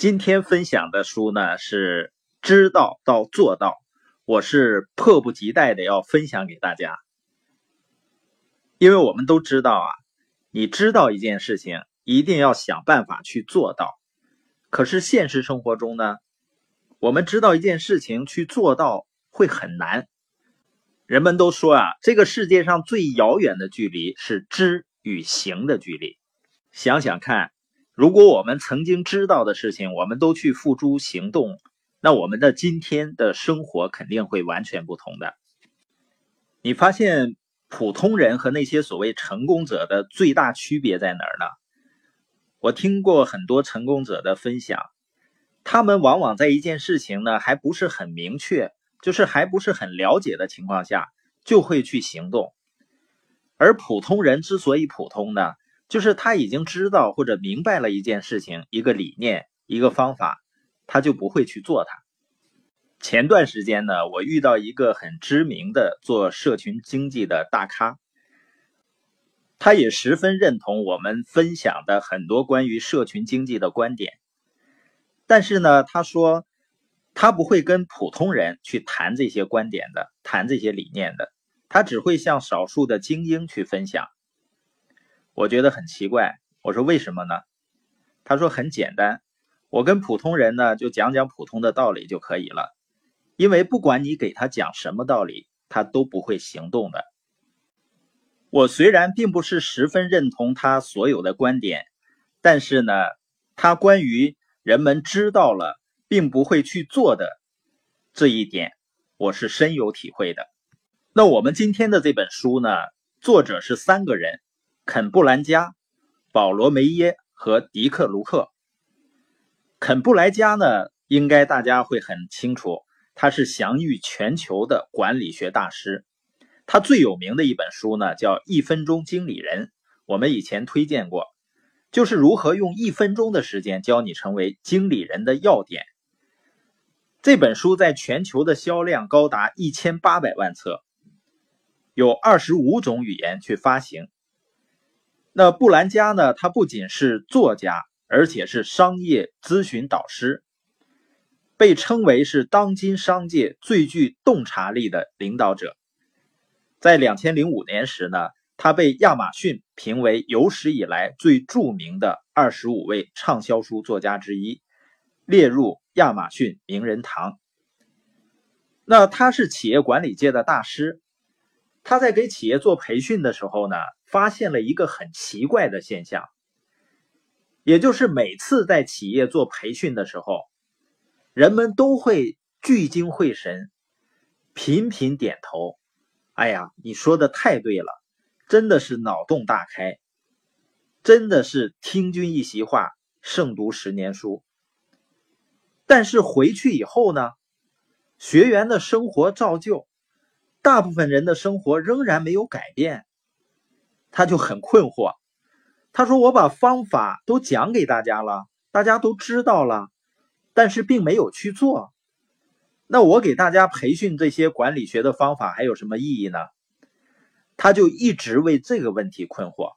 今天分享的书呢是知道到做到，我是迫不及待的要分享给大家，因为我们都知道啊，你知道一件事情，一定要想办法去做到。可是现实生活中呢，我们知道一件事情去做到会很难。人们都说啊，这个世界上最遥远的距离是知与行的距离。想想看。如果我们曾经知道的事情，我们都去付诸行动，那我们的今天的生活肯定会完全不同的。你发现普通人和那些所谓成功者的最大区别在哪儿呢？我听过很多成功者的分享，他们往往在一件事情呢还不是很明确，就是还不是很了解的情况下，就会去行动。而普通人之所以普通呢？就是他已经知道或者明白了一件事情、一个理念、一个方法，他就不会去做它。前段时间呢，我遇到一个很知名的做社群经济的大咖，他也十分认同我们分享的很多关于社群经济的观点。但是呢，他说他不会跟普通人去谈这些观点的，谈这些理念的，他只会向少数的精英去分享。我觉得很奇怪，我说为什么呢？他说很简单，我跟普通人呢就讲讲普通的道理就可以了，因为不管你给他讲什么道理，他都不会行动的。我虽然并不是十分认同他所有的观点，但是呢，他关于人们知道了并不会去做的这一点，我是深有体会的。那我们今天的这本书呢，作者是三个人。肯布兰加、保罗梅耶和迪克卢克。肯布莱加呢，应该大家会很清楚，他是享誉全球的管理学大师。他最有名的一本书呢，叫《一分钟经理人》，我们以前推荐过，就是如何用一分钟的时间教你成为经理人的要点。这本书在全球的销量高达一千八百万册，有二十五种语言去发行。那布兰加呢？他不仅是作家，而且是商业咨询导师，被称为是当今商界最具洞察力的领导者。在两千零五年时呢，他被亚马逊评为有史以来最著名的二十五位畅销书作家之一，列入亚马逊名人堂。那他是企业管理界的大师，他在给企业做培训的时候呢。发现了一个很奇怪的现象，也就是每次在企业做培训的时候，人们都会聚精会神，频频点头。哎呀，你说的太对了，真的是脑洞大开，真的是听君一席话，胜读十年书。但是回去以后呢，学员的生活照旧，大部分人的生活仍然没有改变。他就很困惑，他说：“我把方法都讲给大家了，大家都知道了，但是并没有去做。那我给大家培训这些管理学的方法还有什么意义呢？”他就一直为这个问题困惑。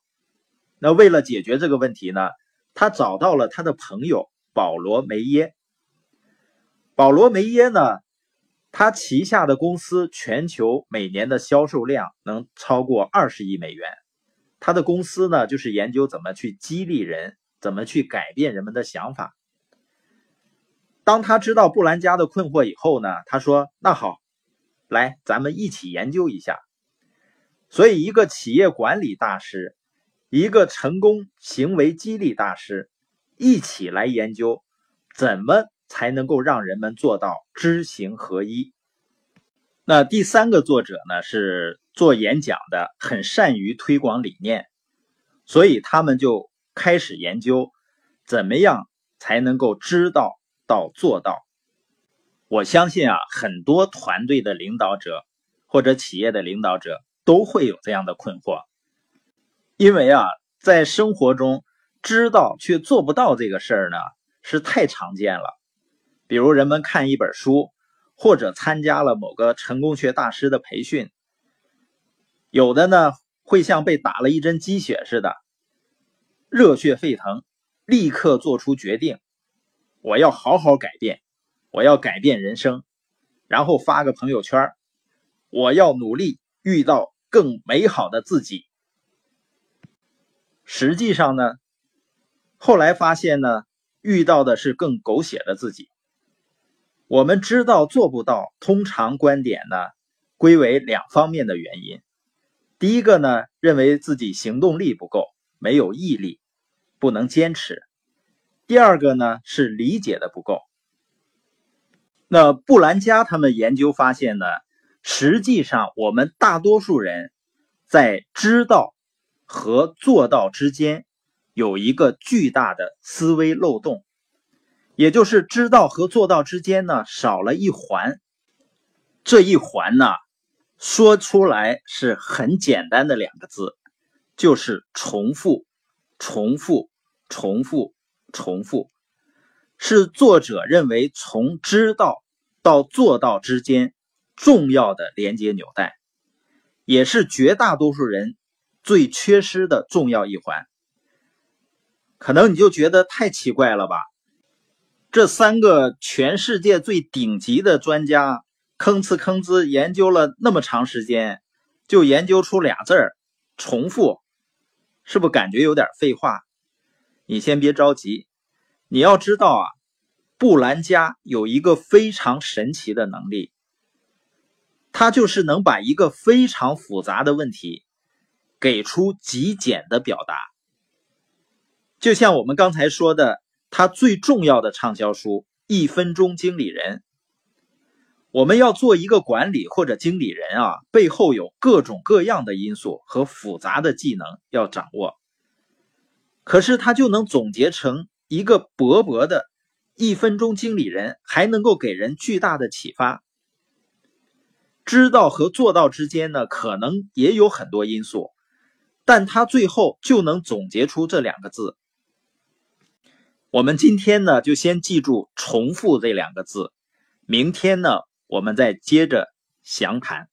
那为了解决这个问题呢，他找到了他的朋友保罗梅耶。保罗梅耶呢，他旗下的公司全球每年的销售量能超过二十亿美元。他的公司呢，就是研究怎么去激励人，怎么去改变人们的想法。当他知道布兰加的困惑以后呢，他说：“那好，来，咱们一起研究一下。”所以，一个企业管理大师，一个成功行为激励大师，一起来研究怎么才能够让人们做到知行合一。那第三个作者呢，是做演讲的，很善于推广理念，所以他们就开始研究怎么样才能够知道到做到。我相信啊，很多团队的领导者或者企业的领导者都会有这样的困惑，因为啊，在生活中知道却做不到这个事儿呢，是太常见了。比如人们看一本书。或者参加了某个成功学大师的培训，有的呢会像被打了一针鸡血似的，热血沸腾，立刻做出决定；我要好好改变，我要改变人生，然后发个朋友圈我要努力遇到更美好的自己。实际上呢，后来发现呢，遇到的是更狗血的自己。我们知道做不到，通常观点呢，归为两方面的原因。第一个呢，认为自己行动力不够，没有毅力，不能坚持；第二个呢，是理解的不够。那布兰加他们研究发现呢，实际上我们大多数人在知道和做到之间有一个巨大的思维漏洞。也就是知道和做到之间呢，少了一环。这一环呢，说出来是很简单的两个字，就是重复、重复、重复、重复，是作者认为从知道到做到之间重要的连接纽带，也是绝大多数人最缺失的重要一环。可能你就觉得太奇怪了吧？这三个全世界最顶级的专家吭哧吭哧研究了那么长时间，就研究出俩字儿“重复”，是不是感觉有点废话？你先别着急，你要知道啊，布兰加有一个非常神奇的能力，他就是能把一个非常复杂的问题给出极简的表达，就像我们刚才说的。他最重要的畅销书《一分钟经理人》，我们要做一个管理或者经理人啊，背后有各种各样的因素和复杂的技能要掌握。可是他就能总结成一个薄薄的《一分钟经理人》，还能够给人巨大的启发。知道和做到之间呢，可能也有很多因素，但他最后就能总结出这两个字。我们今天呢，就先记住“重复”这两个字。明天呢，我们再接着详谈。